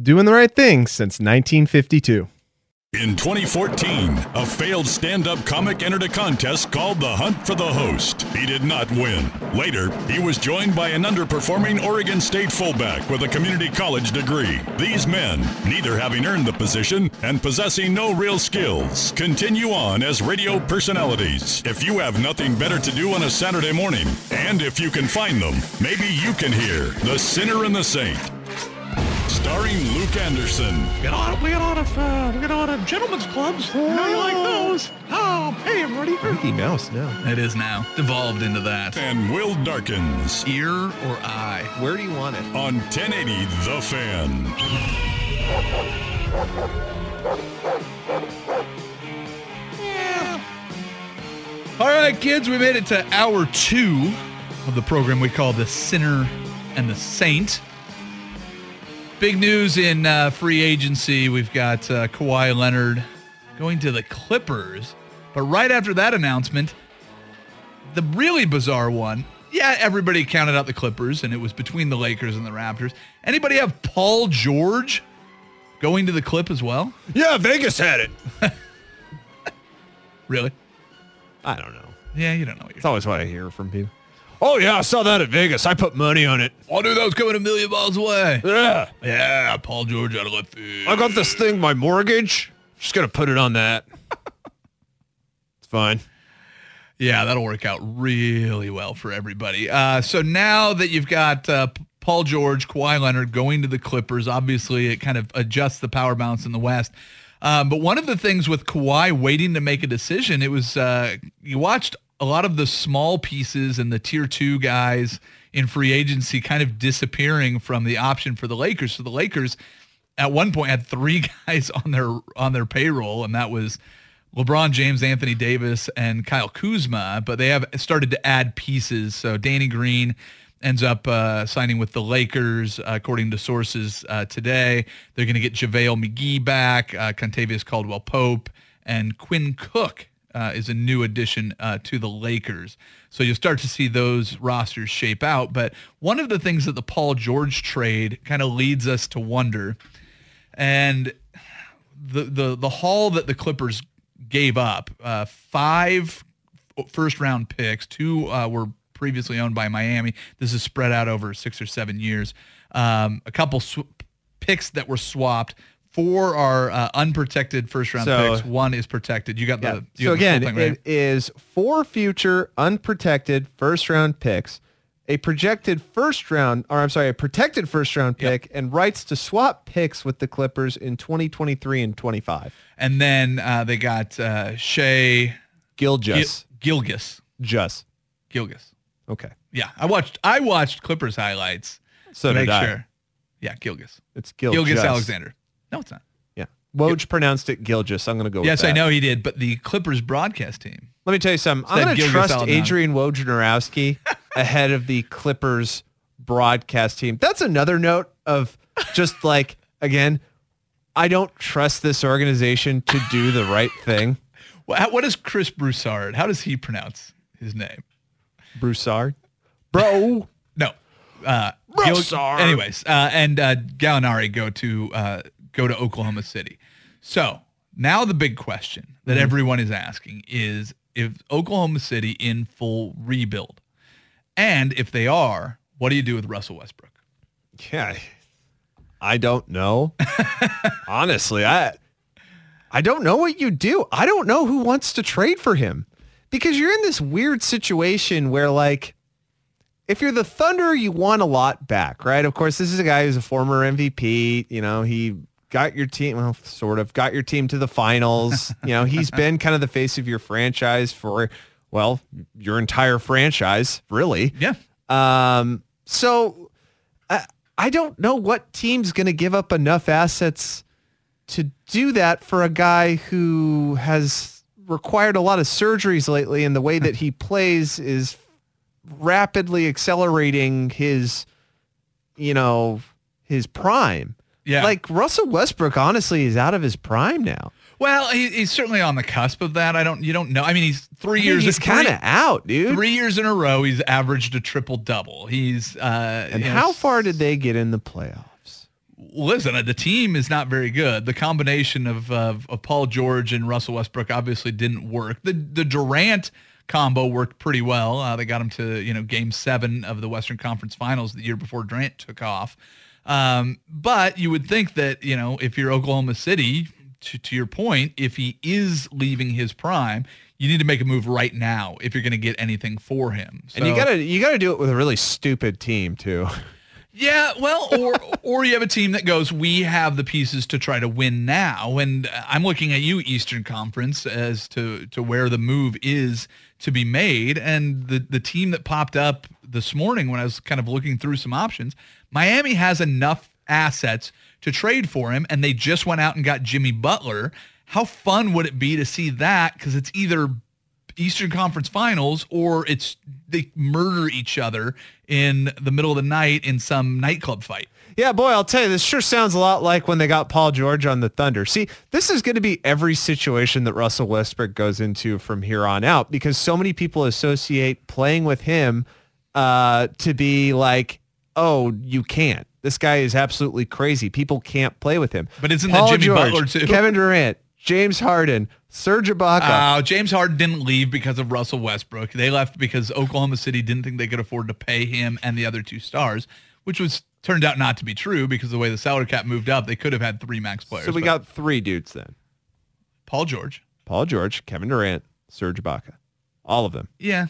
Doing the right thing since 1952. In 2014, a failed stand up comic entered a contest called The Hunt for the Host. He did not win. Later, he was joined by an underperforming Oregon State fullback with a community college degree. These men, neither having earned the position and possessing no real skills, continue on as radio personalities. If you have nothing better to do on a Saturday morning, and if you can find them, maybe you can hear The Sinner and the Saint. Starring Luke Anderson. Get on, we get on of, uh, we get on of gentlemen's clubs. You know you like those. Oh, hey, everybody. Mickey Mouse now. It is now devolved into that. and Will Darkins Ear or eye? Where do you want it? on 1080 The Fan. All right, kids, we made it to hour two of the program we call The Sinner and the Saint. Big news in uh, free agency. We've got uh, Kawhi Leonard going to the Clippers. But right after that announcement, the really bizarre one, yeah, everybody counted out the Clippers, and it was between the Lakers and the Raptors. Anybody have Paul George going to the Clip as well? Yeah, Vegas had it. Really? I don't know. Yeah, you don't know what you're It's always what I hear from people. Oh, yeah, I saw that at Vegas. I put money on it. I knew that was coming a million miles away. Yeah. Yeah, Paul George out of left field. I got this thing, my mortgage. Just to put it on that. it's fine. Yeah, that'll work out really well for everybody. Uh, so now that you've got uh, Paul George, Kawhi Leonard going to the Clippers, obviously it kind of adjusts the power balance in the West. Um, but one of the things with Kawhi waiting to make a decision, it was uh, you watched a lot of the small pieces and the tier two guys in free agency kind of disappearing from the option for the Lakers. So the Lakers at one point had three guys on their on their payroll, and that was LeBron James, Anthony Davis, and Kyle Kuzma. But they have started to add pieces. So Danny Green ends up uh, signing with the Lakers, uh, according to sources uh, today. They're going to get JaVale McGee back, uh, Kentavious Caldwell Pope, and Quinn Cook uh, is a new addition uh, to the Lakers. So you'll start to see those rosters shape out. But one of the things that the Paul George trade kind of leads us to wonder, and the the the haul that the Clippers gave up, uh, five first round picks, two uh, were previously owned by Miami. This is spread out over six or seven years. Um, a couple sw- picks that were swapped. Four are uh, unprotected first round So- picks. One is protected. You got the you So the again, thing, right? it is four future unprotected first round picks, a projected first round, or I'm sorry, a protected first round Yep. pick, and rights to swap picks with the Clippers in 2023 and 25. and then uh, they got uh, Shai Gilgis. Gil- Gilgis. Just. Gilgis. Okay. Yeah, I watched. I watched Clippers highlights. So to did make I. sure. Yeah, Gilgis. It's Gil Gilgis. Alexander. No, it's not. Yeah. Woj pronounced it Gilgis. I'm going to go with Yes, I know he did, but the Clippers broadcast team. Let me tell you something. I'm going to trust Alexander. Adrian Wojnarowski ahead of the Clippers broadcast team. That's another note of just like, again, I don't trust this organization to do the right thing. What, how- what is Chris Broussard? How does he pronounce his name? Broussard. Bro. No. Uh, Gil- Broussard. anyways, uh, and uh, Gallinari go to uh, go to Oklahoma City. So now the big question that Mm-hmm. everyone is asking is if Oklahoma City in full rebuild, and if they are, what do you do with Russell Westbrook? Yeah. I don't know. Honestly, I I don't know what you do. I don't know who wants to trade for him because you're in this weird situation where like if you're the Thunder, you want a lot back, right? Of course, this is a guy who's a former MVP. You know, he got your team, well, sort of got your team to the finals. you know, he's been kind of the face of your franchise for, well, your entire franchise, really. Yeah. Um, so I, I don't know what team's going to give up enough assets to do that for a guy who has required a lot of surgeries lately and the way that he plays is rapidly accelerating his, you know, his prime. Yeah. Like Russell Westbrook, honestly, is out of his prime now. Well, he, he's certainly on the cusp of that. I don't. You don't know. I mean, he's three I think years. he's kind of out, dude. Three years in a row, he's averaged a triple double. He's uh, and you know, how far did they get in the playoffs? listen, uh, the team is not very good. The combination of, of of Paul George and Russell Westbrook obviously didn't work. The the Durant combo worked pretty well. Uh, they got him to you know Game Seven of the Western Conference Finals the year before Durant took off. Um, but you would think that you know if you're Oklahoma City, to, to your point, if he is leaving his prime. You need to make a move right now if you're going to get anything for him. And you gotta you gotta do it with a really stupid team too. Yeah, well, or or you have a team that goes, we have the pieces to try to win now, and I'm looking at you, Eastern Conference, as to to where the move is to be made, and the the team that popped up this morning when I was kind of looking through some options, Miami has enough assets to trade for him, and they just went out and got Jimmy Butler. How fun would it be to see that? Because it's either Eastern Conference Finals or it's they murder each other in the middle of the night in some nightclub fight. Yeah, boy, I'll tell you, this sure sounds a lot like when they got Paul George on the Thunder. See, this is going to be every situation that Russell Westbrook goes into from here on out because so many people associate playing with him uh, to be like, oh, you can't. This guy is absolutely crazy. People can't play with him. But isn't that Jimmy George, Butler, too? Kevin Durant, James Harden, Serge Ibaka. Uh, James Harden didn't leave because of Russell Westbrook. They left because Oklahoma City didn't think they could afford to pay him and the other two stars, which was turned out not to be true because the way the salary cap moved up, they could have had three max players. so we got three dudes then. Paul George. Paul George, Kevin Durant, Serge Ibaka. All of them. Yeah.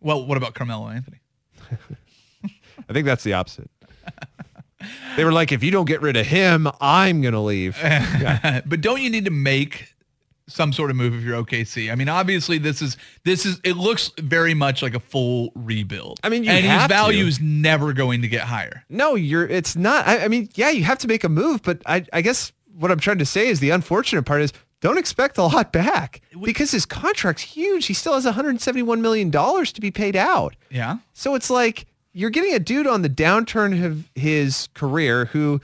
Well, what about Carmelo Anthony? I think that's the opposite. they were like, if you don't get rid of him, I'm going to leave. but don't you need to make some sort of move if you're OKC? I mean, obviously this is this is it looks very much like a full rebuild. I mean, you and his to. value is never going to get higher. No, you're, it's not. I, I mean, yeah, you have to make a move, but I, I guess what I'm trying to say is the unfortunate part is don't expect a lot back because his contract's huge. He still has $171 million to be paid out. Yeah. So it's like you're getting a dude on the downturn of his career who,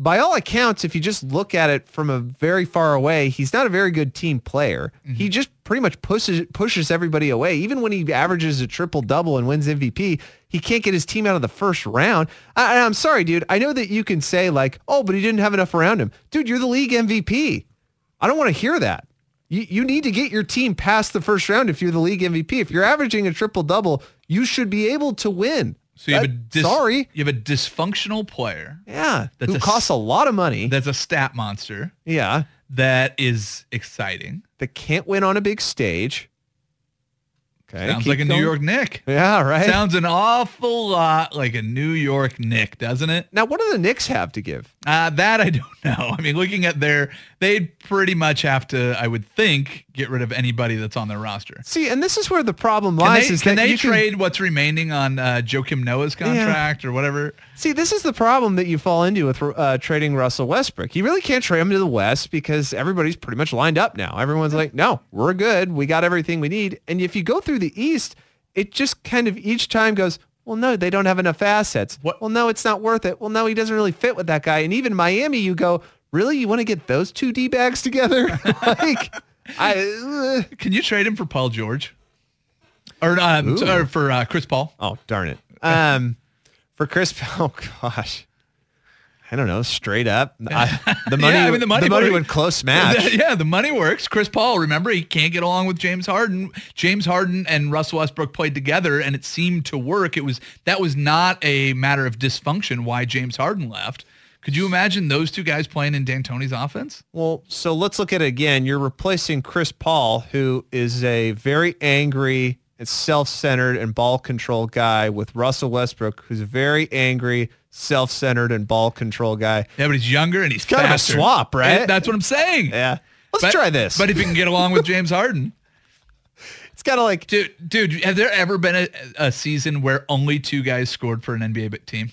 by all accounts, if you just look at it from a very far away, he's not a very good team player. Mm-hmm. He just pretty much pushes pushes everybody away. Even when he averages a triple double and wins MVP, he can't get his team out of the first round. I, I'm sorry, dude. I know that you can say like, oh, but he didn't have enough around him. Dude, you're the league MVP. I don't want to hear that. You, you need to get your team past the first round if you're the league MVP. If you're averaging a triple double, you should be able to win. So you have a dis- sorry. you have a dysfunctional player Yeah. A costs a lot of money. that's a stat monster yeah. that is exciting. That can't win on a big stage. Okay. Sounds like a New. York Nick. Yeah, right. Sounds an awful lot like a New York Nick, doesn't it? now, what do the Knicks have to give? Uh, that I don't know. I mean, looking at their, they'd pretty much have to, I would think, get rid of anybody that's on their roster. See, and this is where the problem Can lies. they, is can that they trade what's remaining on uh, Joakim Noah's contract or whatever? See, this is the problem that you fall into with uh, trading Russell Westbrook. You really can't trade him to the West because everybody's pretty much lined up now. Everyone's like, no, we're good. We got everything we need. And if you go through the East, it just kind of each time goes, well, no, they don't have enough assets. What- Well, no, it's not worth it. Well, no, he doesn't really fit with that guy. And even Miami, you go, really? You want to get those two D-bags together? like, I... uh, Can you trade him for Paul George? Or, um, Ooh. or for uh, Chris Paul? Oh, darn it. Um, for Chris, Paul, oh gosh, I don't know. Straight up, I, the money. yeah, I mean, the money works. would close match. yeah, the money works. Chris Paul, remember, he can't get along with James Harden. James Harden and Russell Westbrook played together, and it seemed to work. It was that was not a matter of dysfunction why James Harden left Could you imagine those two guys playing in D'Antoni's offense? Well, so let's look at it again. You're replacing Chris Paul, who is a very angry and self-centered and ball control guy, with Russell Westbrook, who's a very angry, self-centered and ball control guy. Yeah, but he's younger and he's kind of a swap, right? That's what I'm saying. Yeah. Let's But- try this. But if you can get along with James Harden. it's kind of like Dude, dude, have there ever been a, a season where only two guys scored for an NBA team?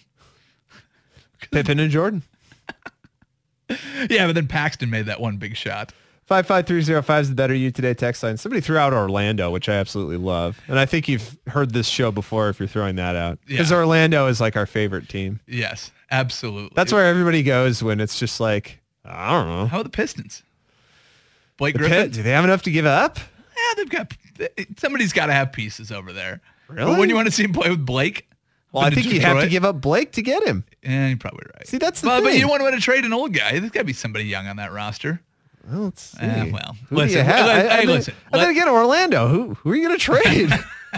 Pippen and Jordan. Yeah, but then Paxson made that one big shot. 55305 is the better you today text line. Somebody threw out Orlando, which I absolutely love. And I think you've heard this show before if you're throwing that out. Because Yeah. Orlando is like our favorite team. Yes, absolutely. That's where everybody goes when it's just like, I don't know. How about the Pistons? Blake The Griffin? Pit, do they have enough to give up? Yeah, they've got somebody's got to have pieces over there. Really? But when you want to see him play with Blake, Well, I think you have to give up Blake to get him. Yeah, you're probably right. See, that's the Well, but thing. you want to trade an old guy. There's got to be somebody young on that roster. Well, let's see. Uh, well, who do listen, you have? let- I, I hey, mean- listen, And then again, Orlando. Who who are you going to trade?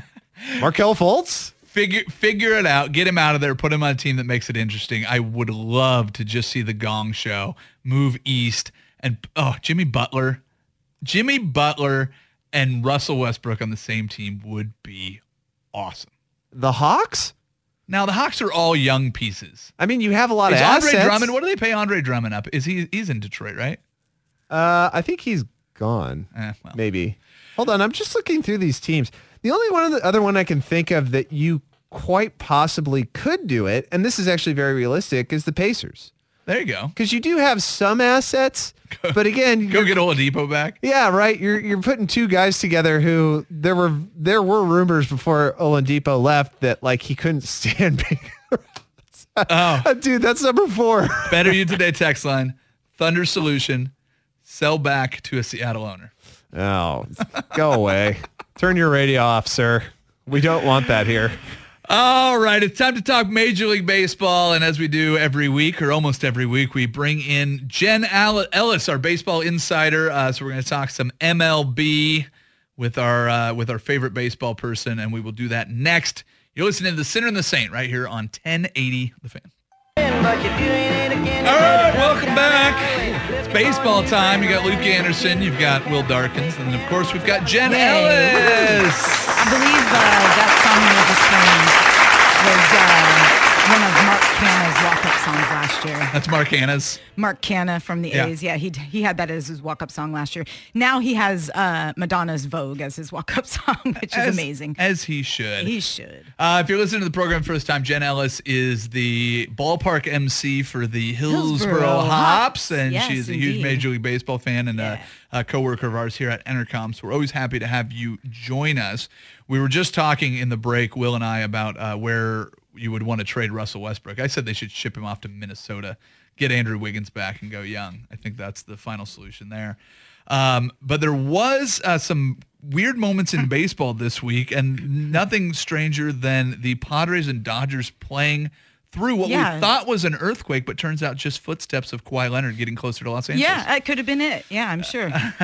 Markelle Fultz? Figure figure it out. Get him out of there. Put him on a team that makes it interesting. I would love to just see the Gong Show move east and oh Jimmy Butler, Jimmy Butler and Russell Westbrook on the same team would be awesome. The Hawks? Now the Hawks are all young pieces. I mean, you have a lot of assets. Is of Andre assets. Drummond? What do they pay Andre Drummond up? Is he he's in Detroit, right? Uh, I think he's gone. Eh, well. Maybe. Hold on, I'm just looking through these teams. The only one the other one I can think of that you quite possibly could do it, and this is actually very realistic, is the Pacers. There you go. Because you do have some assets, but again, Go get Oladipo back. yeah, right. You're you're putting two guys together who there were there were rumors before Oladipo left that like he couldn't stand being. Oh, uh, Dude, that's number four. better you today text line. Thunder solution. Sell back to a Seattle owner. Oh, go away. Turn your radio off, sir. We don't want that here. All right, it's time to talk Major League Baseball, and as we do every week or almost every week, we bring in Jen Ellis, our baseball insider. Uh, so we're going to talk some MLB with our uh, with our favorite baseball person, and we will do that next. You're listening to the Sinner and the Saint right here on 1080 The Fan. All right, welcome back. It's baseball time. You got Luke Anderson, you've got Will Darkins, and of course we've got Jen Yay. Ellis. I believe uh, that song you were just playing was uh, last year. That's Mark Canha's. Mark Canha from the Yeah. A's. Yeah, he he had that as his walk-up song last year. Now he has uh, Madonna's Vogue as his walk-up song, which is amazing. As he should. He should. Uh, if you're listening to the program first time, Jen Ellis is the ballpark MC for the Hillsboro, Hillsboro Hops, Hops. and Yes, she's a huge. Major League Baseball fan and Yeah. a, a coworker of ours here at Entercom. So we're always happy to have you join us. We were just talking in the break, Will and I, about uh, where you would want to trade Russell Westbrook. I said they should ship him off to Minnesota, get Andrew Wiggins back, and go young. I think that's the final solution there. Um, but there was uh, some weird moments in baseball this week, and nothing stranger than the Padres and Dodgers playing through what Yeah. we thought was an earthquake, but turns out just footsteps of Kawhi Leonard getting closer to Los Angeles. Yeah, that could have been it. Yeah, I'm sure.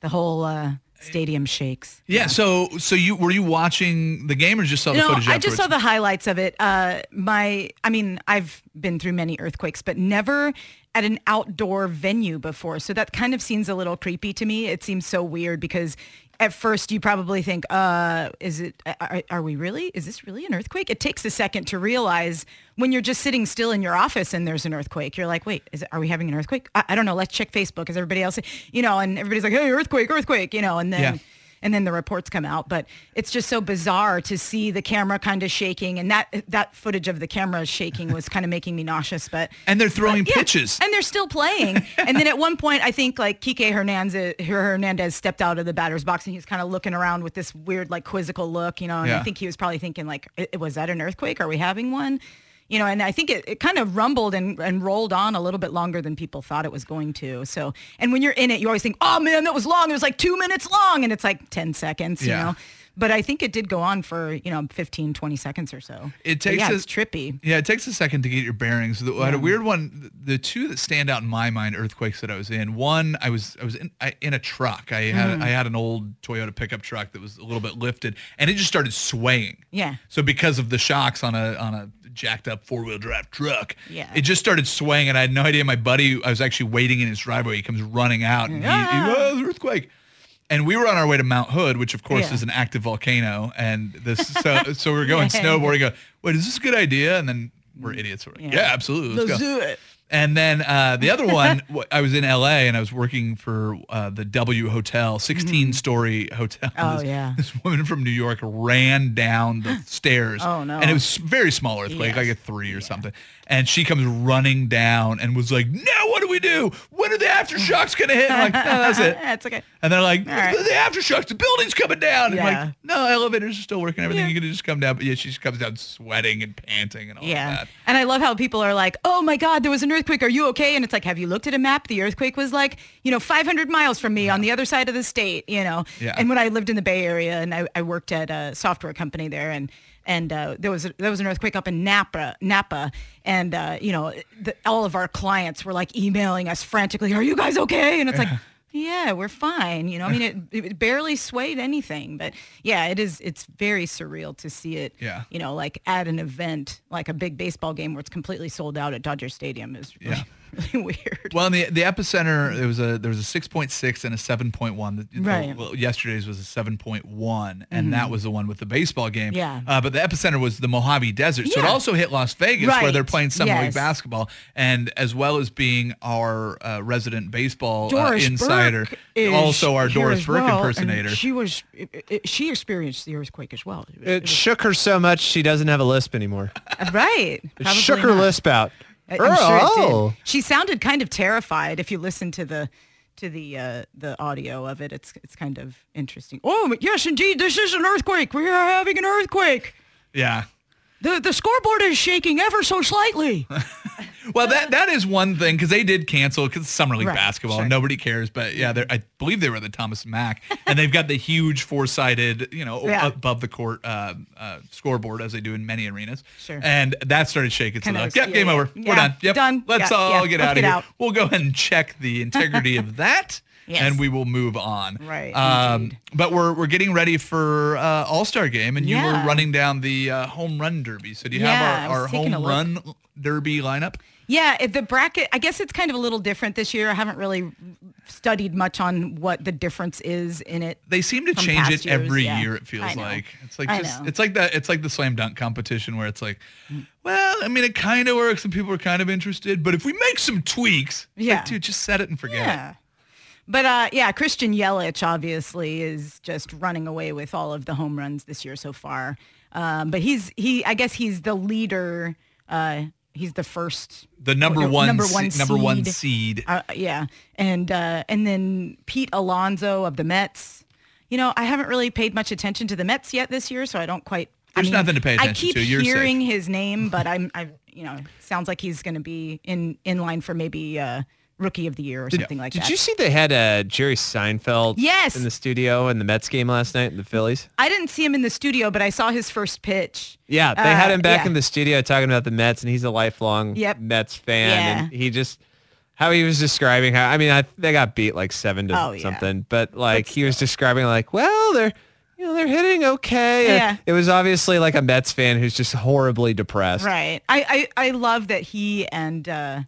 the whole uh, stadium shakes. Yeah. So, so you were you watching the game or just saw the No, footage? I just saw the highlights of it. Uh, my, I mean, I've been through many earthquakes, but never at an outdoor venue before. So that kind of seems a little creepy to me. It seems so weird because at first you probably think, uh, is it, are, are we really, is this really an earthquake? It takes a second to realize when you're just sitting still in your office and there's an earthquake, you're like, wait, is it, are we having an earthquake? I, I don't know. Let's check Facebook. Is everybody else, you know, and everybody's like, hey, earthquake, earthquake, you know, and then Yeah. And then the reports come out. But it's just so bizarre to see the camera kind of shaking, and that that footage of the camera shaking was kind of making me nauseous. But And they're throwing yeah, pitches. and they're still playing. and then at one point, I think like Kike Hernandez Hernandez stepped out of the batter's box, and he was kind of looking around with this weird like quizzical look, you know. And Yeah. I think he was probably thinking like, was that an earthquake? Are we having one? You know, and I think it, it kind of rumbled and, and rolled on a little bit longer than people thought it was going to. So, and when you're in it, you always think, oh man, that was long. It was like two minutes long. And it's like 10 seconds, Yeah. you know. But I think it did go on for, you know, 15, 20 seconds or so. It But takes yeah, a- it's trippy. Yeah, it takes a second to get your bearings. The, I had a weird one. The two that stand out in my mind, earthquakes that I was in. One, I was I was in I, in a truck. I had Mm-hmm. I had an old Toyota pickup truck that was a little bit lifted, and it just started swaying. Yeah. So because of the shocks on a on a jacked up four wheel drive truck. Yeah. It just started swaying, and I had no idea. My buddy, I was actually waiting in his driveway. He comes running out, and he, he Ah. oh, earthquake. And we were on our way to Mount Hood, which of course Yeah. is an active volcano. And this, so so we are going snowboarding. Go, wait, is this a good idea? And then we're idiots. We're like, yeah. Yeah. absolutely. Let's, Let's do it. And then uh, the other one, I was in LA and I was working for uh, the W Hotel, 16 story hotel. Oh, this, yeah. This woman from New York ran down the stairs. Oh, no. And it was very small earthquake, Yes. like a three or something. And she comes running down and was like, now what do we do? When are the aftershocks going to hit? I'm like, no, that's it. That's okay. And they're like, right. the, aftershocks, the building's coming down. And I'm Yeah. like, no, elevators are still working. Everything Yeah. you can just come down. But yeah, she just comes down sweating and panting and all Yeah. that. And I love how people are like, oh my God, there was an earthquake. Are you okay? And it's like, have you looked at a map? The earthquake was like, you know, 500 miles from me on the other side of the state, you know. Yeah. And when I lived in the Bay Area and I, I worked at a software company there and and uh, there was a, there was an earthquake up in Napa, Napa, and uh, you know the, all of our clients were like emailing us frantically, "Are you guys okay?" And it's like, yeah, we're fine. You know, I mean, it, it barely swayed anything, but yeah, it is. It's very surreal to see it. Yeah. You know, like at an event, like a big baseball game where it's completely sold out at Dodger Stadium is really, Yeah. Really weird. Well, in the the epicenter, there was a there was a six point six and a seven point one. The- the- Right. Mm-hmm. Well, yesterday's was a seven point one, and that was the one with the baseball game. Yeah. Uh, but the epicenter was the Mojave Desert, so it also hit Las Vegas, where they're playing summer league basketball, and as well as being our uh, resident baseball uh, insider, Burke also our Doris Burke well, impersonator. She was it, it- she experienced the earthquake as well. It was- It shook her so much she doesn't have a lisp anymore. Right. It shook her not. lisp out. I- I'm sure it Oh. did. She sounded kind of terrified if you listen to the to the uh, the audio of it. It's it's kind of interesting. Oh yes, indeed, this is an earthquake. We are having an earthquake. yeah. The the scoreboard is shaking ever so slightly. Well, that that is one thing because they did cancel because summer league Right, basketball. sure. Nobody cares, but yeah, I believe they were the Thomas Mack, and they've got the huge four-sided, you know, Yeah. above the court uh, uh, scoreboard as they do in many arenas. Sure. And that started shaking. So Kind they're of, like, yep, yeah, game yeah. over. We're done. Yep, done. Let's all get let's out of here. out. We'll go ahead and check the integrity of that. Yes. And we will move on. Right, Um, but we're we're getting ready for uh, All Star Game, and you were running down the uh, home run derby. So do you Yeah, have our, our home run derby lineup? Yeah, the bracket. I guess it's kind of a little different this year. I haven't really studied much on what the difference is in it. They seem to change it every years, yeah. year. It feels like it's like just it's like that. It's like the slam dunk competition where it's like, well, I mean, it kind of works and people are kind of interested, but if we make some tweaks, Yeah. like, dude, just set it and forget Yeah. it. But uh, yeah, Christian Yelich obviously is just running away with all of the home runs this year so far. Um, but he's he, I guess he's the leader. Uh, he's the first The number one, number se- one number one seed. Uh, yeah, and uh, and then Pete Alonso of the Mets. You know, I haven't really paid much attention to the Mets yet this year, so I don't quite. There's I mean, nothing to pay attention I keep to. You're hearing his name, but I'm, I, you know, sounds like he's going to be in in line for maybe uh, rookie of the year or something like Did that. Did you see they had uh, Jerry Seinfeld Yes. in the studio in the Mets game last night, in the Phillies? I didn't see him in the studio, but I saw his first pitch. Yeah, they had Uh, him back yeah. in the studio talking about the Mets, and he's a lifelong Yep. Mets fan. Yeah. And he just how he was describing how I mean, I, they got beat like seven to Oh, yeah. something, but like he was describing like, well, they're you know they're hitting okay. Yeah. It was obviously like a Mets fan who's just horribly depressed. Right. I, I, I love that he and uh,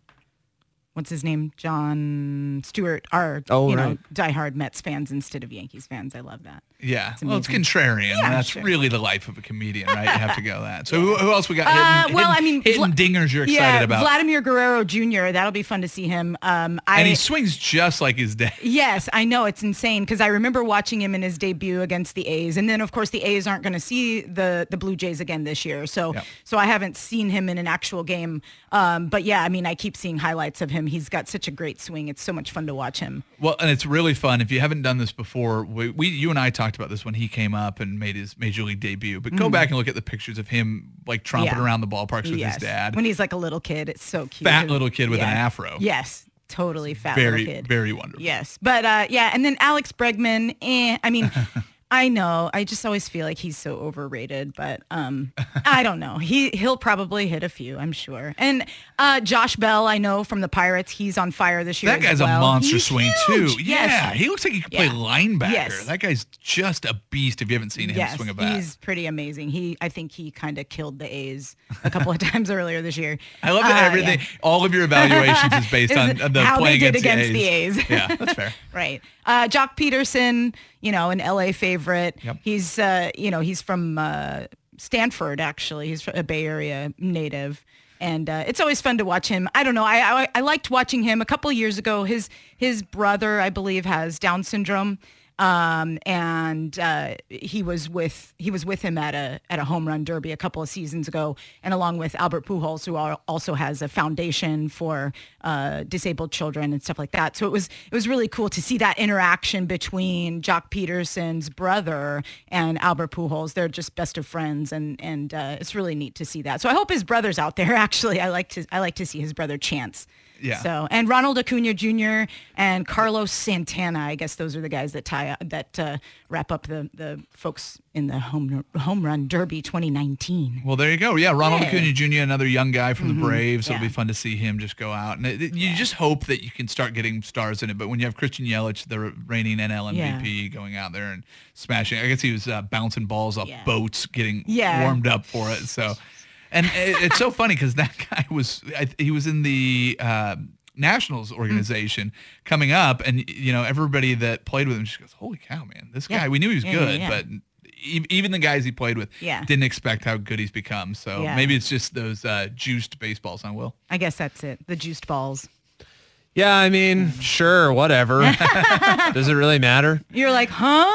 what's his name, Jon Stewart, are Oh, you know right. diehard Mets fans instead of Yankees fans. I love that. Yeah, well, it's contrarian. Yeah, That's sure. really the life of a comedian, right? You have to go that. So who, who else we got? Uh, well, hitting- I mean, hitting Vla- dingers. You're excited yeah, about, Vladimir Guerrero Jr. That'll be fun to see him. Um, I and he swings just like his dad. Yes, I know it's insane because I remember watching him in his debut against the A's, and then of course the A's aren't going to see the the Blue Jays again this year. So Yep. so I haven't seen him in an actual game. Um, but yeah, I mean I keep seeing highlights of him. He's got such a great swing. It's so much fun to watch him. Well, and it's really fun. If you haven't done this before, we, we you and I talked about this when he came up and made his major league debut. But go back and look at the pictures of him like tromping. Yeah. around the ballparks with yes, his dad. when he's like a little kid, it's so cute. Fat little kid with an afro. Yes, totally fat very little kid. very wonderful. Yes, but uh, yeah, and then Alex Bregman. Eh, I mean, I know. I just always feel like he's so overrated, but um, I don't know. He he'll probably hit a few, I'm sure. And uh, Josh Bell, I know from the Pirates, he's on fire this year. That as guy's well. a monster He's swing huge. too. Yes. Yeah, he looks like he could play linebacker. Yes. That guy's just a beast. If you haven't seen him Yes, swing a bat, he's pretty amazing. He, I think he kind of killed the A's a couple of times earlier this year. I love that Uh, everything. yeah. All of your evaluations is based on the how playing they did against, against the A's. yeah, that's fair. Right. Uh, Joc Pederson, you know, an LA favorite. Yep. He's, uh, you know, he's from uh, Stanford, actually. He's a Bay Area native. And uh, it's always fun to watch him. I don't know. I, I, I liked watching him a couple of years ago. His, his brother, I believe, has Down syndrome. Um, and uh, he was with he was with him at a at a home run derby a couple of seasons ago, and along with Albert Pujols, who also has a foundation for uh, disabled children and stuff like that. So it was it was really cool to see that interaction between Joc Pederson's brother and Albert Pujols. They're just best of friends, and and uh, it's really neat to see that. So I hope his brother's out there. Actually, I like to I like to see his brother Chance. Yeah. So and Ronald Acuna Jr. and Carlos Santana. I guess those are the guys that tie that uh, wrap up the the folks in the home home run derby 2019. Well, there you go. Yeah, Ronald Yeah. Acuna Jr., another young guy from the Braves. It'll be fun to see him just go out. And it, it- you just hope that you can start getting stars in it. But when you have Christian Yelich, the reigning NL MVP, going out there and smashing, I guess he was uh, bouncing balls off Yeah. boats, getting Yeah. warmed up for it. So, and it, it's so funny because that guy was I, he was in the. Uh, Nationals Mm. organization coming up, and you know everybody that played with him just goes, "Holy cow, man! This Yeah. guy, we knew he was Yeah, yeah, good, yeah. but e- even the guys he played with Yeah. didn't expect how good he's become. So Yeah. maybe it's just those uh, juiced baseballs, huh, Will? I guess that's it. The juiced balls. Yeah, I mean, sure, whatever. Does it really matter? You're like, huh?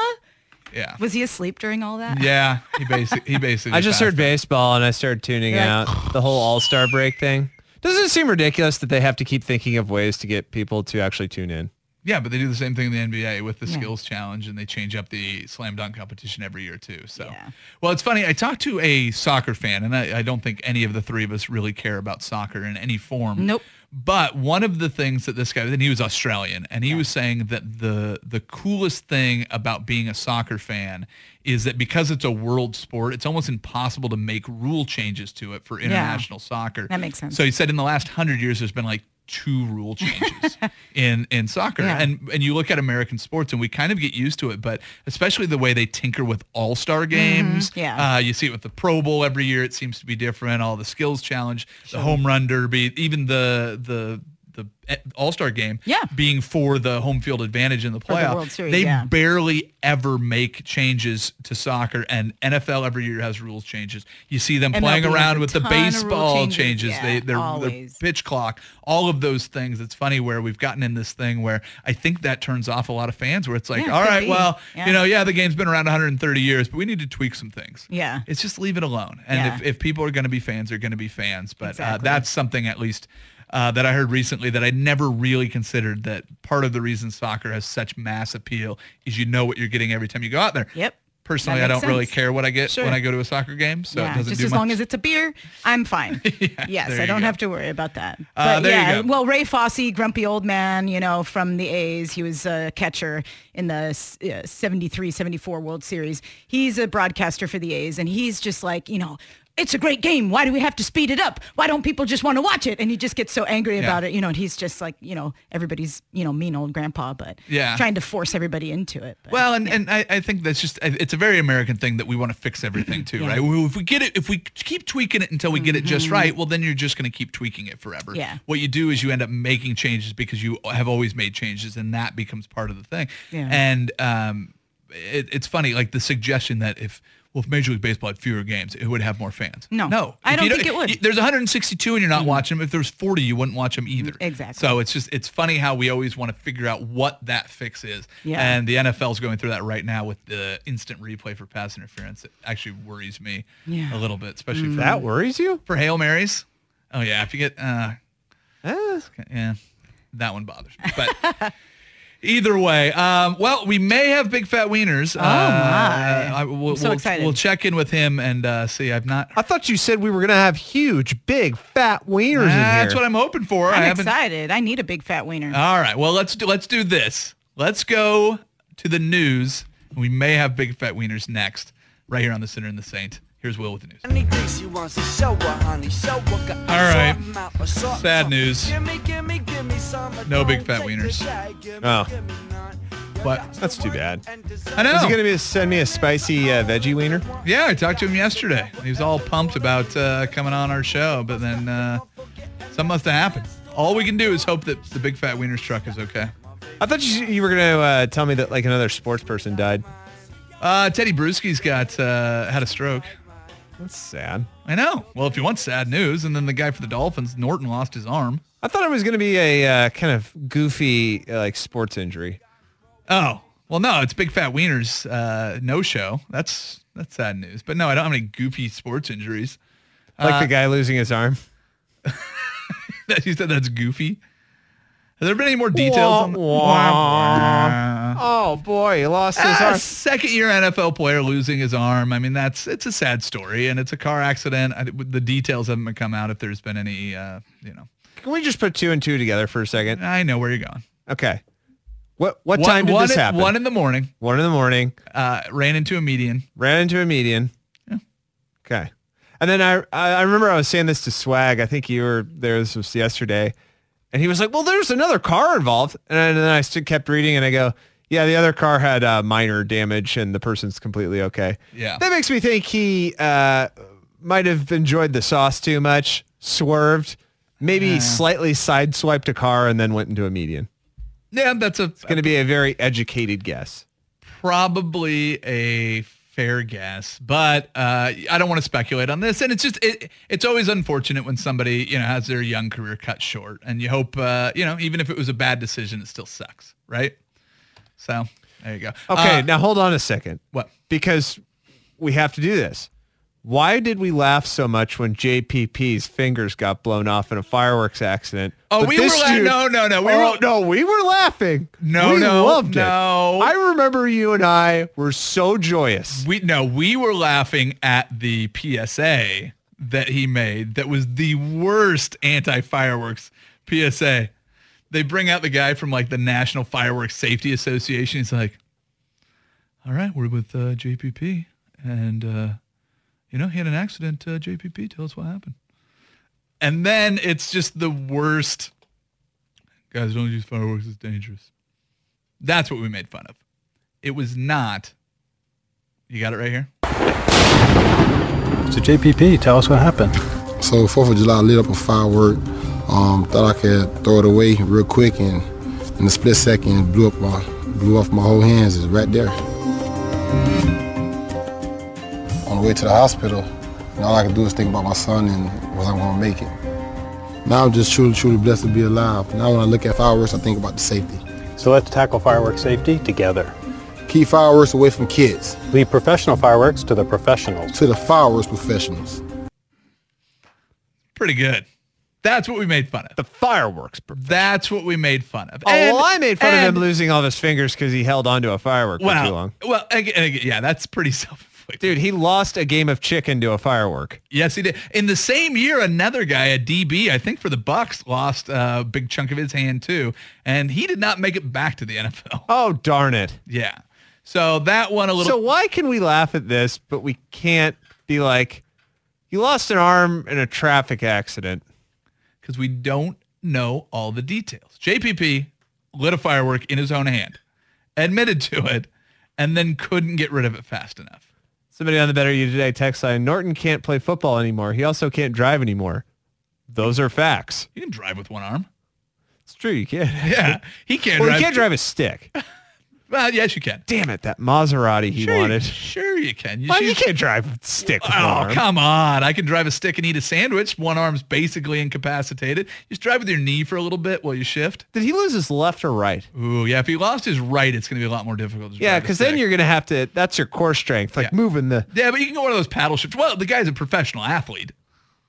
Yeah. Was he asleep during all that? yeah, he basically he basically. I just heard passed baseball and I started tuning You're like, out the whole All Star break thing. Doesn't it seem ridiculous that they have to keep thinking of ways to get people to actually tune in? Yeah, but they do the same thing in the NBA with the Yeah. skills challenge, and they change up the slam dunk competition every year too. So, Yeah. well, it's funny. I talked to a soccer fan, and I, I don't think any of the three of us really care about soccer in any form. Nope. But one of the things that this guy, and he was Australian, and he was saying that the the coolest thing about being a soccer fan is that because it's a world sport, it's almost impossible to make rule changes to it for international soccer. That makes sense. So he said in the last hundred years, there's been like two rule changes in in soccer, Yeah. and and you look at American sports, and we kind of get used to it, but especially the way they tinker with All Star games. Mm-hmm. Yeah. Uh, you see it with the Pro Bowl every year. It seems to be different. All the skills challenge, the home run derby, even the the the All Star game. Yeah. Being for the home field advantage in the the playoff. World Series, they yeah. barely ever make changes to soccer, and NFL every year has rules changes. You see them MLB playing around with the ton of rule baseball changes. changes. Yeah, they they're, they're pitch clock, all of those things. It's funny where we've gotten in this thing where I think that turns off a lot of fans where it's like, Yeah, all right, be. well, you know, yeah, the game's been around 130 years, but we need to tweak some things. Yeah. It's just leave it alone. And if, if people are going to be fans, they're going to be fans. But uh, that's something at least uh, that I heard recently that I never really considered that part of the reason soccer has such mass appeal is you know what you're getting every time you go out there. Yep. Personally, I don't really care what I get Sure. when I go to a soccer game, so it yeah, doesn't just as much. long as it's a beer, I'm fine. yes, I don't go. have to worry about that. Uh, But yeah, go. well, Ray Fosse, grumpy old man, you know, from the A's, he was a catcher in the uh, 73, 74 World Series. He's a broadcaster for the A's, and he's just like, you know, it's a great game. Why do we have to speed it up? Why don't people just want to watch it? And he just gets so angry Yeah. about it, you know, and he's just like, you know, everybody's, you know, mean old grandpa, but Yeah. trying to force everybody into it. But, Well, and, and I, I think that's just it's a very American thing that we want to fix everything too, Yeah. Mm-hmm. right? If we get it, if we keep tweaking it until we get it just right, well, then you're just going to keep tweaking it forever. Yeah. What you do is you end up making changes because you have always made changes, and that becomes part of the thing. Yeah. And um, it, it's funny, like the suggestion that if well, if Major League Baseball had fewer games, it would have more fans. No. no, I If don't think it would. Mm-hmm. There's 162 and you're not watching them. If there's 40, you wouldn't watch them either. Exactly. So it's just it's funny how we always want to figure out what that fix is. Yeah. And the NFL is going through that right now with the instant replay for pass interference. It actually worries me Yeah. a little bit, especially for, That worries you? for Hail Marys. Oh yeah, if you get uh Eh. yeah, that one bothers me. But either way, um, well, we may have big fat wieners. Oh my. I, we'll, I'm so we'll- excited. We'll check in with him and uh, see. I've not. I thought you said we were gonna have huge, big, fat wieners in here. That's what I'm hoping for. I I'm haven't. excited. I need a big fat wiener. All right. Well, let's do let's do this. Let's go to the news we may have Big Fat Wieners next, right here on the Sinner and the Saint. Here's Will with the news. All right. Sad news. No big fat wieners. Oh, But that's too bad. I know. Is he going to be send me a spicy uh, veggie wiener? Yeah, I talked to him yesterday. He was all pumped about uh, coming on our show, but then uh, something must have happened. All we can do is hope that the Big Fat Wieners truck is okay. I thought you, you were going to uh, tell me that like another sports person died. Uh, Tedy Bruschi's got uh, had a stroke. That's sad. I know. Well, if you want sad news, and then the guy for the Dolphins, Norton, lost his arm. I thought it was going to be a uh, kind of goofy uh, like sports injury. Oh, well, no, it's Big Fat Wieners uh, no show. That's that's sad news. But no, I don't have any goofy sports injuries. Like the guy losing his arm. you said that's goofy. Has there been any more details? Wah, on wah. Oh boy, he lost his Ah, arm. second year NFL player losing his arm. I mean, that's it's a sad story, and it's a car accident. I, the details haven't come out if there's been any, uh, you know. Can we just put two and two together for a second? I know where you're going. Okay. What what One- time did this in- happen? One in the morning. One in the morning. Uh, ran into a median. Ran into a median. Yeah. Okay. And then I I remember I was saying this to Swag. I think you were there. This was yesterday, and he was like, "Well, there's another car involved." And then I kept reading, and I go, "Yeah, the other car had uh, minor damage, and the person's completely okay." Yeah. That makes me think he uh, might have enjoyed the sauce too much, swerved, maybe slightly sideswiped a car, and then went into a median. Yeah, that's a Going to be a very educated guess. probably a fair guess, but uh, I don't want to speculate on this. And it's just it, it's always unfortunate when somebody you know has their young career cut short, and you hope uh, you know even if it was a bad decision, it still sucks, right? So there you go. Okay, Uh, now hold on a second. what? because we have to do this. Why did we laugh so much when JPP's fingers got blown off in a fireworks accident? Oh, But we were la- dude- no, no, no. We oh, were no, we were laughing. No, we no, loved it. I remember you and I were so joyous. We no, we were laughing at the PSA that he made. That was the worst anti-fireworks PSA. They bring out the guy from like the National Fireworks Safety Association. He's like, "All right, we're with uh, JPP, and uh, you know he had an accident. Uh, JPP, tell us what happened." And then it's just the worst. Guys, don't use fireworks. It's dangerous. That's what we made fun of. It was not. You got it right here. So JPP, tell us what happened. So Fourth of July lit up a firework. Um, thought I could throw it away real quick, and in a split second, blew up my blew off my whole hands. It's right there. On the way to the hospital, and all I could do is think about my son and was I going to make it. Now I'm just truly, truly blessed to be alive. Now when I look at fireworks, I think about the safety. So let's tackle fireworks safety together. Keep fireworks away from kids. Leave professional fireworks to the professionals. To the fireworks professionals. Pretty good. That's what we made fun of. The fireworks. That's what we made fun of. Oh, And- well, I made fun of him losing all of his fingers because he held onto a firework for too long. well, again, again, yeah, that's pretty self-inflicted. Dude, he lost a game of chicken to a firework. Yes, he did. In the same year, another guy, a DB, I think for the Bucks, lost a big chunk of his hand too, and he did not make it back to the NFL. Oh, darn it. Yeah. So that one a little. So why can we laugh at this, but we can't be like, you lost an arm in a traffic accident? Because we don't know all the details. JPP lit a firework in his own hand, admitted to it, and then couldn't get rid of it fast enough. Somebody on the Better You Today text line, Norton can't play football anymore. He also can't drive anymore. Those are facts. You can drive with one arm. It's true, you can. Yeah, he can't Well, drive. he can't drive a stick. Well, yes, you can. Damn it, that Maserati he Sure you- wanted. Sure, you can. Well, you can't drive a stick Oh, arm. come on. I can drive a stick and eat a sandwich. One arm's basically incapacitated. Just drive with your knee for a little bit while you shift. Did he lose his left or right? Ooh, yeah. If he lost his right, it's going to be a lot more difficult. To Yeah, because then you're going to have to, that's your core strength, like Yeah. moving the. Yeah, but you can go one of those paddle shifts. Well, the guy's a professional athlete.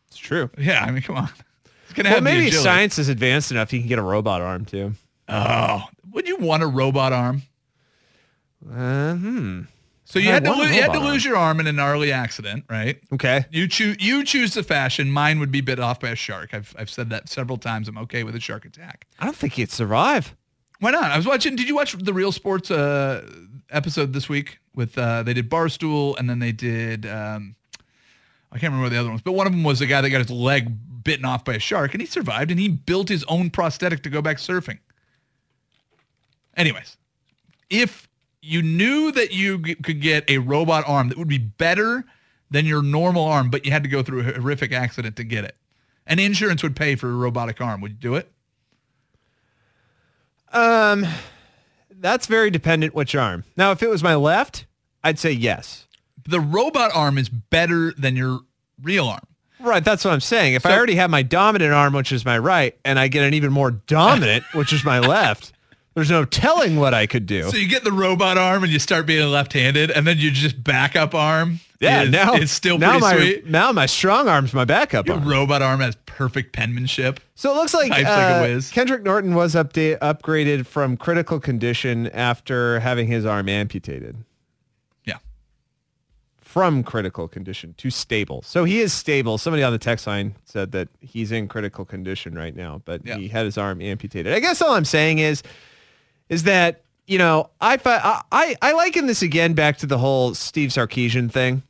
It's true. Yeah, I mean, come on. He's going to Well, have maybe science is advanced enough. He can get a robot arm too. Oh, would you want a robot arm? Uh, hmm. So you I had to lo- you had to lose your arm in an gnarly accident, right? Okay. You choose you choose the fashion. Mine would be bit off by a shark. I've I've said that several times. I'm okay with a shark attack. I don't think he'd survive. Why not? I was watching. Did you watch the Real Sports uh, episode this week? With uh, they did Barstool, and then they did. Um, I can't remember the other ones, but one of them was a guy that got his leg bitten off by a shark, and he survived, and he built his own prosthetic to go back surfing. Anyways, if you knew that you g- could get a robot arm that would be better than your normal arm, but you had to go through a horrific accident to get it, and insurance would pay for a robotic arm, would you do it? Um, that's very dependent which arm. Now, if it was my left, I'd say yes. The robot arm is better than your real arm. Right, that's what I'm saying. If I already have my dominant arm, which is my right, and I get an even more dominant, which is my left, there's no telling what I could do. So you get the robot arm and you start being left-handed, and then you just backup arm. yeah, is, now it's still now pretty my sweet. now my strong arm's my backup Your arm. robot arm has perfect penmanship. So it looks like, Types like uh, whiz. Kendrick Norton was update upgraded from critical condition after having his arm amputated. Yeah. From critical condition to stable. So he is stable. Somebody on the text line said that he's in critical condition right now, but Yeah. he had his arm amputated. I guess all I'm saying is, is that you know I I I liken this again back to the whole Steve Sarkisian thing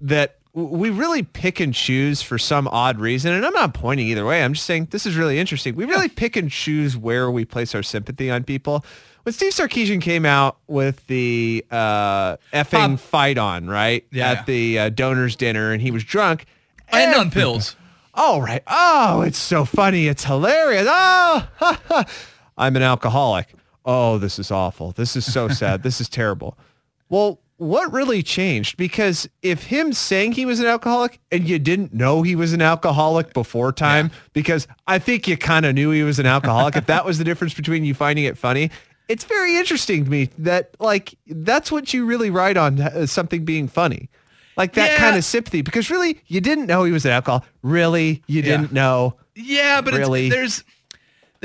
that we really pick and choose for some odd reason. And I'm not pointing either way. I'm just saying this is really interesting. We really pick and choose where we place our sympathy on people. When Steve Sarkisian came out with the uh, effing fight on, right? Yeah, At the uh, donors dinner and he was drunk. And on pills. Oh, right. Oh, it's so funny. It's hilarious. Oh. I'm an alcoholic. Oh, this is awful. This is so sad. this is terrible. Well, what really changed? Because if him saying he was an alcoholic and you didn't know he was an alcoholic before time, because I think you kind of knew he was an alcoholic, if that was the difference between you finding it funny, it's very interesting to me that like that's what you really write on uh, something being funny. Like that Yeah. kind of sympathy because really you didn't know he was an alcoholic. Really, you Yeah. didn't know. Yeah, but Really? it's, there's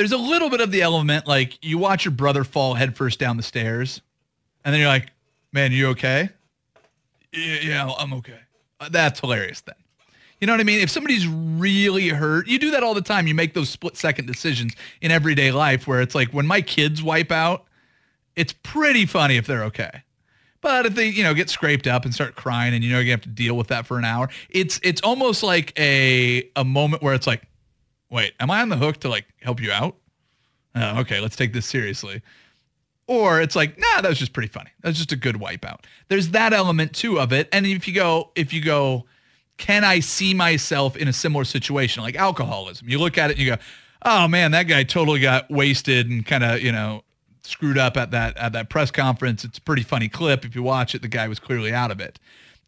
there's a little bit of the element like you watch your brother fall headfirst down the stairs, and then you're like, "Man, you okay?" Yeah, yeah I'm okay. Uh, that's hilarious. Then, you know what I mean? If somebody's really hurt, you do that all the time. You make those split second decisions in everyday life where it's like when my kids wipe out, it's pretty funny if they're okay. But if they, you know, get scraped up and start crying and you know you have to deal with that for an hour, it's it's almost like a a moment where it's like, wait, am I on the hook to like help you out? Uh, okay, let's take this seriously. Or it's like, nah, that was just pretty funny. That's just a good wipeout. There's that element too of it. And if you go, if you go, can I see myself in a similar situation like alcoholism? You look at it and you go, oh man, that guy totally got wasted and kind of, you know, screwed up at that at that press conference. It's a pretty funny clip. If you watch it, the guy was clearly out of it.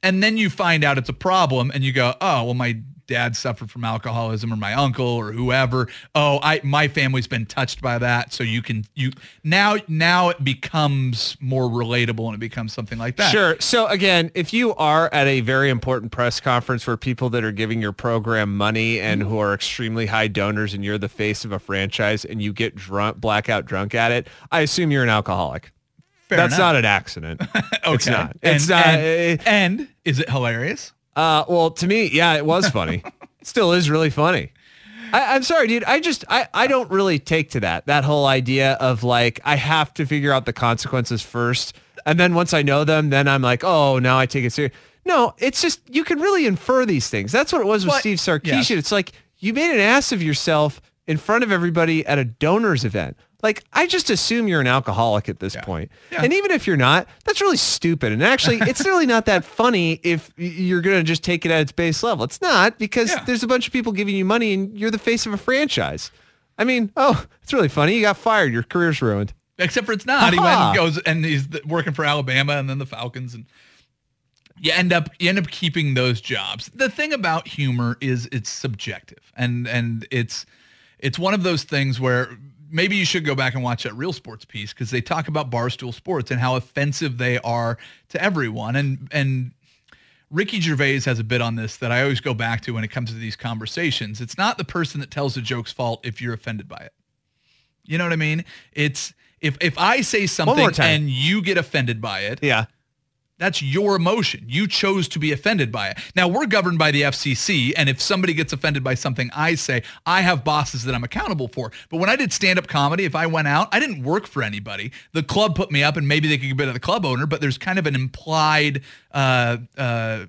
And then you find out it's a problem and you go, oh, well, my dad suffered from alcoholism or my uncle or whoever. Oh, I my family's been touched by that. So you can you now now it becomes more relatable and it becomes something like that. Sure. So again, if you are at a very important press conference where people that are giving your program money and who are extremely high donors and you're the face of a franchise and you get drunk, blackout drunk at it, I assume you're an alcoholic. Fair That's enough. not an accident. okay. It's not. And, It's not. And, and is it hilarious? Uh, well, to me, yeah, it was funny. It still is really funny. I, I'm sorry, dude. I just I, I don't really take to that that whole idea of like I have to figure out the consequences first, and then once I know them, then I'm like, oh, now I take it serious. No, it's just you can really infer these things. That's what it was with But- Steve Sarkisian. yes. It's like you made an ass of yourself in front of everybody at a donors event. Like I just assume you're an alcoholic at this point. Yeah. And even if you're not, that's really stupid. And actually, it's really not that funny if you're going to just take it at its base level. It's not because Yeah. there's a bunch of people giving you money and you're the face of a franchise. I mean, oh, it's really funny. You got fired. Your career's ruined. Except for it's not. He went and goes and he's working for Alabama and then the Falcons and you end up you end up keeping those jobs. The thing about humor is it's subjective and and it's it's one of those things where maybe you should go back and watch that real sports piece because they talk about barstool sports and how offensive they are to everyone and and Ricky Gervais has a bit on this that I always go back to when it comes to these conversations. It's not the person that tells the joke's fault if you're offended by it. You know what I mean? It's if if I say something and you get offended by it, Yeah. That's your emotion. You chose to be offended by it. Now we're governed by the FCC, and if somebody gets offended by something I say, I have bosses that I'm accountable for. But when I did stand-up comedy, if I went out, I didn't work for anybody. The club put me up, and maybe they could get rid of the club owner, but there's kind of an implied. Uh, uh,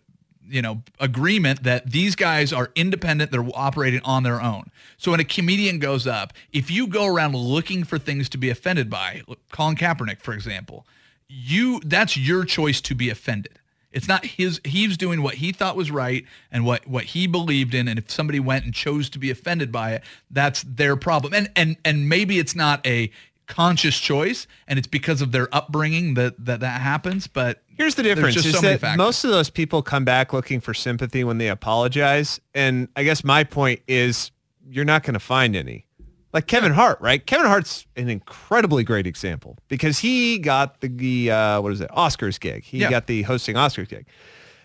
you know, agreement that these guys are independent, they're operating on their own. So when a comedian goes up, if you go around looking for things to be offended by, Colin Kaepernick, for example, you that's your choice to be offended. It's not his he's doing what he thought was right and what what he believed in and if somebody went and chose to be offended by it, that's their problem. And and and maybe it's not a conscious choice and it's because of their upbringing that that, that happens, but Here's the difference: just is so that most of those people come back looking for sympathy when they apologize, and I guess my point is you're not going to find any. Like Kevin Hart, right? Kevin Hart's an incredibly great example because he got the uh, what is it Oscars gig. He Yeah. got the hosting Oscars gig,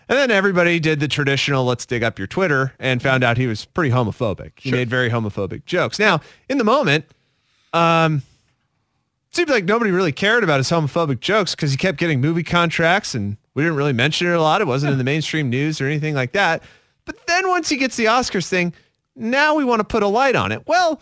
and then everybody did the traditional "let's dig up your Twitter" and found out he was pretty homophobic. He made very homophobic jokes. Now, in the moment, um, seemed like nobody really cared about his homophobic jokes because he kept getting movie contracts and we didn't really mention it a lot. It wasn't in the mainstream news or anything like that. But then once he gets the Oscars thing, now we want to put a light on it. Well,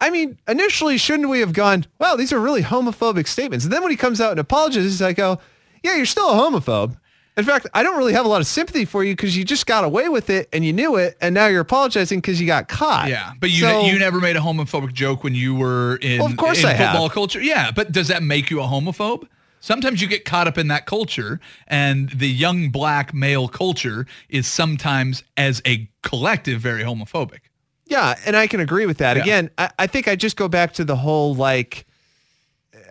I mean, initially, shouldn't we have gone, well, these are really homophobic statements. And then when he comes out and apologizes, I go, oh, yeah, you're still a homophobe. In fact, I don't really have a lot of sympathy for you because you just got away with it and you knew it. And now you're apologizing because you got caught. Yeah, but you So- you never made a homophobic joke when you were in, Well, of course in I have. football culture. Yeah, but does that make you a homophobe? Sometimes you get caught up in that culture, and the young black male culture is sometimes, as a collective, very homophobic. Yeah, and I can agree with that. Yeah. Again, I, I think I just go back to the whole like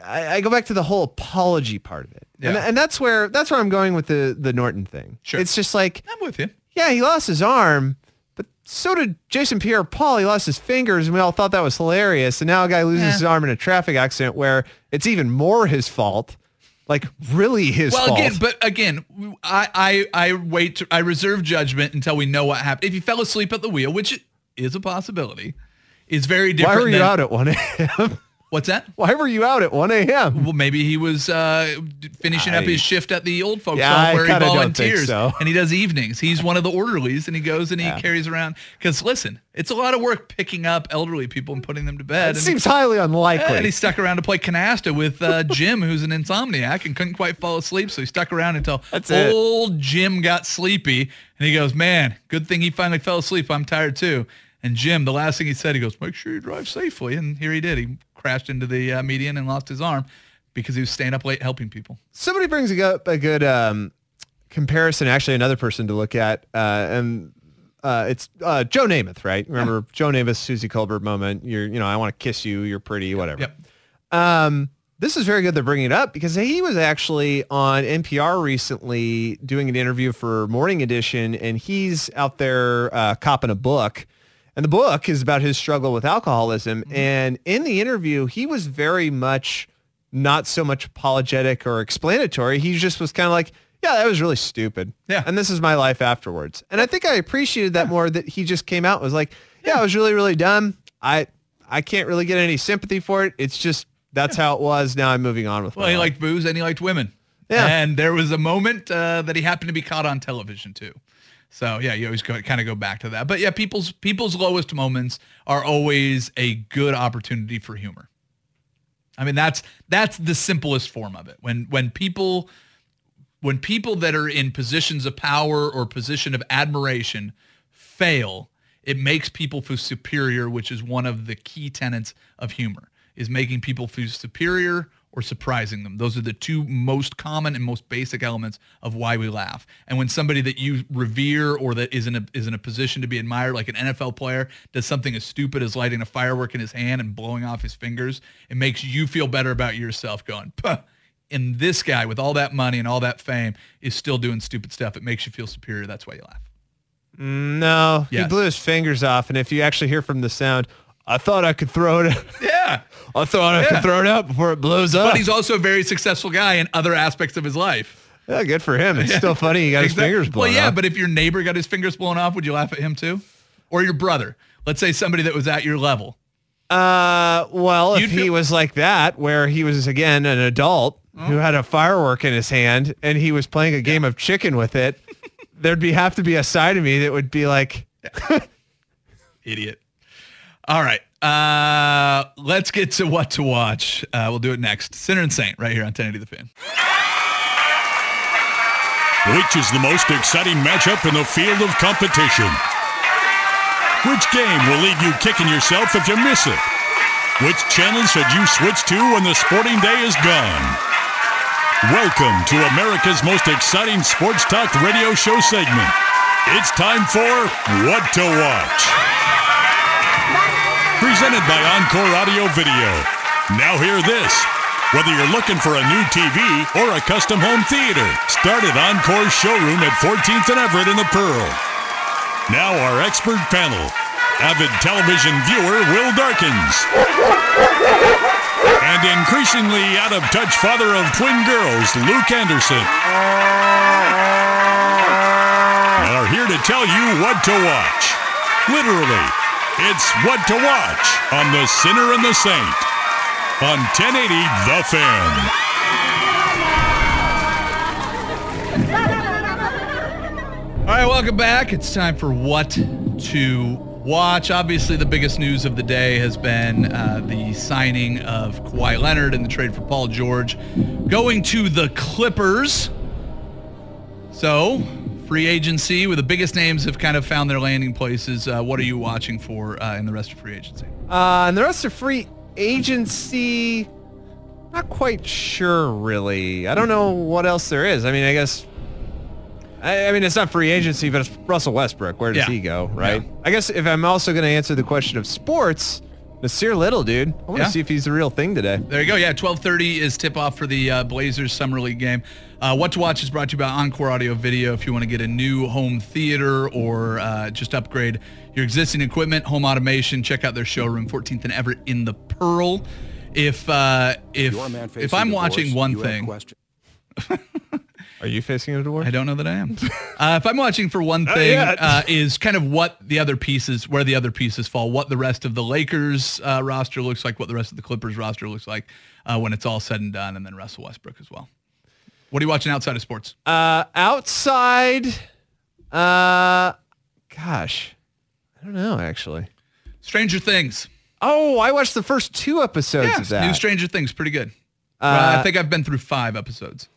I, I go back to the whole apology part of it. And, Yeah. and that's where that's where I'm going with the the Norton thing. Sure. It's just like, I'm with you. yeah, he lost his arm, but so did Jason Pierre Paul. He lost his fingers and we all thought that was hilarious. And now a guy loses Yeah. his arm in a traffic accident where it's even more his fault. Like really his Well, fault. again, but again, I, I I wait. To, I reserve judgment until we know what happened. If he fell asleep at the wheel, which is a possibility, It's very different. Why were you than, out at 1 a.m.? What's that? Why were you out at 1 a.m.? Well, maybe he was uh, finishing up his shift at the old folks Yeah, home I where he kinda don't think volunteers so. and he does evenings. He's one of the orderlies and he goes and he Yeah. carries around. Because listen, it's a lot of work picking up elderly people and putting them to bed. It and, seems highly unlikely. Yeah, and he stuck around to play canasta with uh, Jim, who's an insomniac and couldn't quite fall asleep. So he stuck around until That's it. old Jim got sleepy. And he goes, man, good thing he finally fell asleep. I'm tired too. And Jim, the last thing he said, he goes, make sure you drive safely. And here he did. He crashed into the uh, median and lost his arm because he was staying up late helping people. somebody brings a good, a good um, comparison. Actually, another person to look at, uh, and uh, it's uh, Joe Namath, right? Remember Joe Namath, Suzy Kolber moment. You're, you know, I want to kiss you. You're pretty, whatever. Yep. Um, this is very good they're bringing it up because he was actually on NPR recently doing an interview for Morning Edition, and he's out there uh, copping a book. And the book is about his struggle with alcoholism. And in the interview, he was very much not so much apologetic or explanatory. He just was kind of like, yeah, that was really stupid. Yeah. And this is my life afterwards. And I think I appreciated that more that he just came out and was like, yeah, I was really, really dumb. I I can't really get any sympathy for it. It's just that's how it was. Now I'm moving on with it. Well, he life. liked booze and he liked women. Yeah. And there was a moment uh, that he happened to be caught on television too. So yeah, you always go, kind of go back to that. But yeah, people's people's lowest moments are always a good opportunity for humor. I mean, that's that's the simplest form of it. When when people when people that are in positions of power or position of admiration fail, it makes people feel superior, which is one of the key tenets of humor, is making people feel superior or surprising them. Those are the two most common and most basic elements of why we laugh. And when somebody that you revere or that is in a is in a position to be admired, like an NFL player, does something as stupid as lighting a firework in his hand and blowing off his fingers, it makes you feel better about yourself going, Puh. And this guy with all that money and all that fame is still doing stupid stuff. It makes you feel superior. That's why you laugh. Mm, no, he blew his fingers off. And if you actually hear from the sound, I thought I could throw it. Yeah. I thought I Yeah. could throw it out before it blows up. But he's also a very successful guy in other aspects of his life. yeah, good for him. It's still funny. He got his fingers blown off. Well, yeah, off. but if your neighbor got his fingers blown off, would you laugh at him too? Or your brother? Let's say somebody that was at your level. Uh, well, if You'd he feel- was like that, where he was again an adult who had a firework in his hand and he was playing a game of chicken with it, there'd be have to be a side of me that would be like, Idiot. All right. Uh, let's get to what to watch. Uh, we'll do it next. Sinner and Saint right here on 1080 The Fan. Which is the most exciting matchup in the field of competition? Which game will leave you kicking yourself if you miss it? Which channel should you switch to when the sporting day is gone? Welcome to America's most exciting sports talk radio show segment. It's time for What to Watch. Presented by Encore Audio Video. Now hear this. Whether you're looking for a new TV or a custom home theater, start at Encore's showroom at 14th and Everett in the Pearl. Now our expert panel. Avid television viewer Will Darkins. And increasingly out of touch father of twin girls, Luke Anderson. Are here to tell you what to watch. Literally, it's what to watch on The Sinner and the Saint on 1080 The Fan. All right, welcome back. It's time for what to watch. Obviously, the biggest news of the day has been uh, the signing of Kawhi Leonard and the trade for Paul George going to the Clippers. So, free agency, where the biggest names have kind of found their landing places. Uh, what are you watching for uh, in the rest of free agency? uh, and the rest of free agency, not quite sure really. I don't know what else there is. I mean, I guess, I, I mean, it's not free agency, but it's Russell Westbrook. Where does Yeah. he go, right? Yeah. I guess if I'm also going to answer the question of sports, Nassir Little, dude, I want to Yeah. see if he's the real thing today. There you go. Yeah, 12:30 is tip-off for the uh, Blazers Summer League game. Uh, what to watch is brought to you by Encore Audio Video. If you want to get a new home theater or uh, just upgrade your existing equipment, home automation, check out their showroom, 14th and Everett in the Pearl. If uh, if if I'm watching one thing, Are you facing a divorce? I don't know that I am. Uh, if I'm watching for one thing, uh, is kind of what the other pieces, where the other pieces fall, what the rest of the Lakers uh, roster looks like, what the rest of the Clippers roster looks like uh, when it's all said and done, and then Russell Westbrook as well. What are you watching outside of sports? Uh, outside, uh, gosh, I don't know actually. Stranger Things. Oh, I watched the first two episodes of that. new Stranger Things, pretty good. Uh, Uh, I think I've been through five episodes.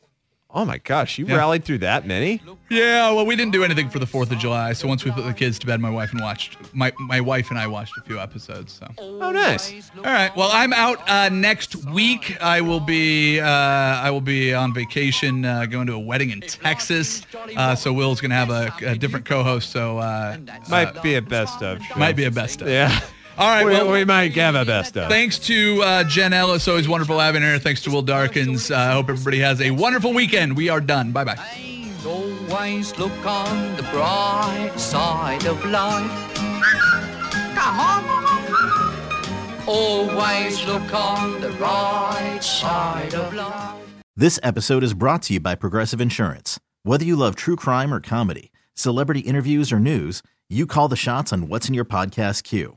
Oh my gosh, you Yeah. rallied through that many? Yeah, well, we didn't do anything for the Fourth of July, so once we put the kids to bed, my wife and watched my my wife and I watched a few episodes. So. Oh, nice. All right. Well, I'm out uh, next week. I will be uh, I will be on vacation, uh, going to a wedding in Texas. Uh, so Will's gonna have a, a different co-host. So uh, Might be a best of. show. might be a best of. Yeah. All right. we, Well, we might have a best of. thanks to uh, Jen Ellis. Always wonderful having her. Thanks to Will Darkins. Uh, I hope everybody has a wonderful weekend. We are done. Bye bye. Always look on the bright side of life. Come on. Always look on the right side of life. This episode is brought to you by Progressive Insurance. Whether you love true crime or comedy, celebrity interviews or news, you call the shots on what's in your podcast queue.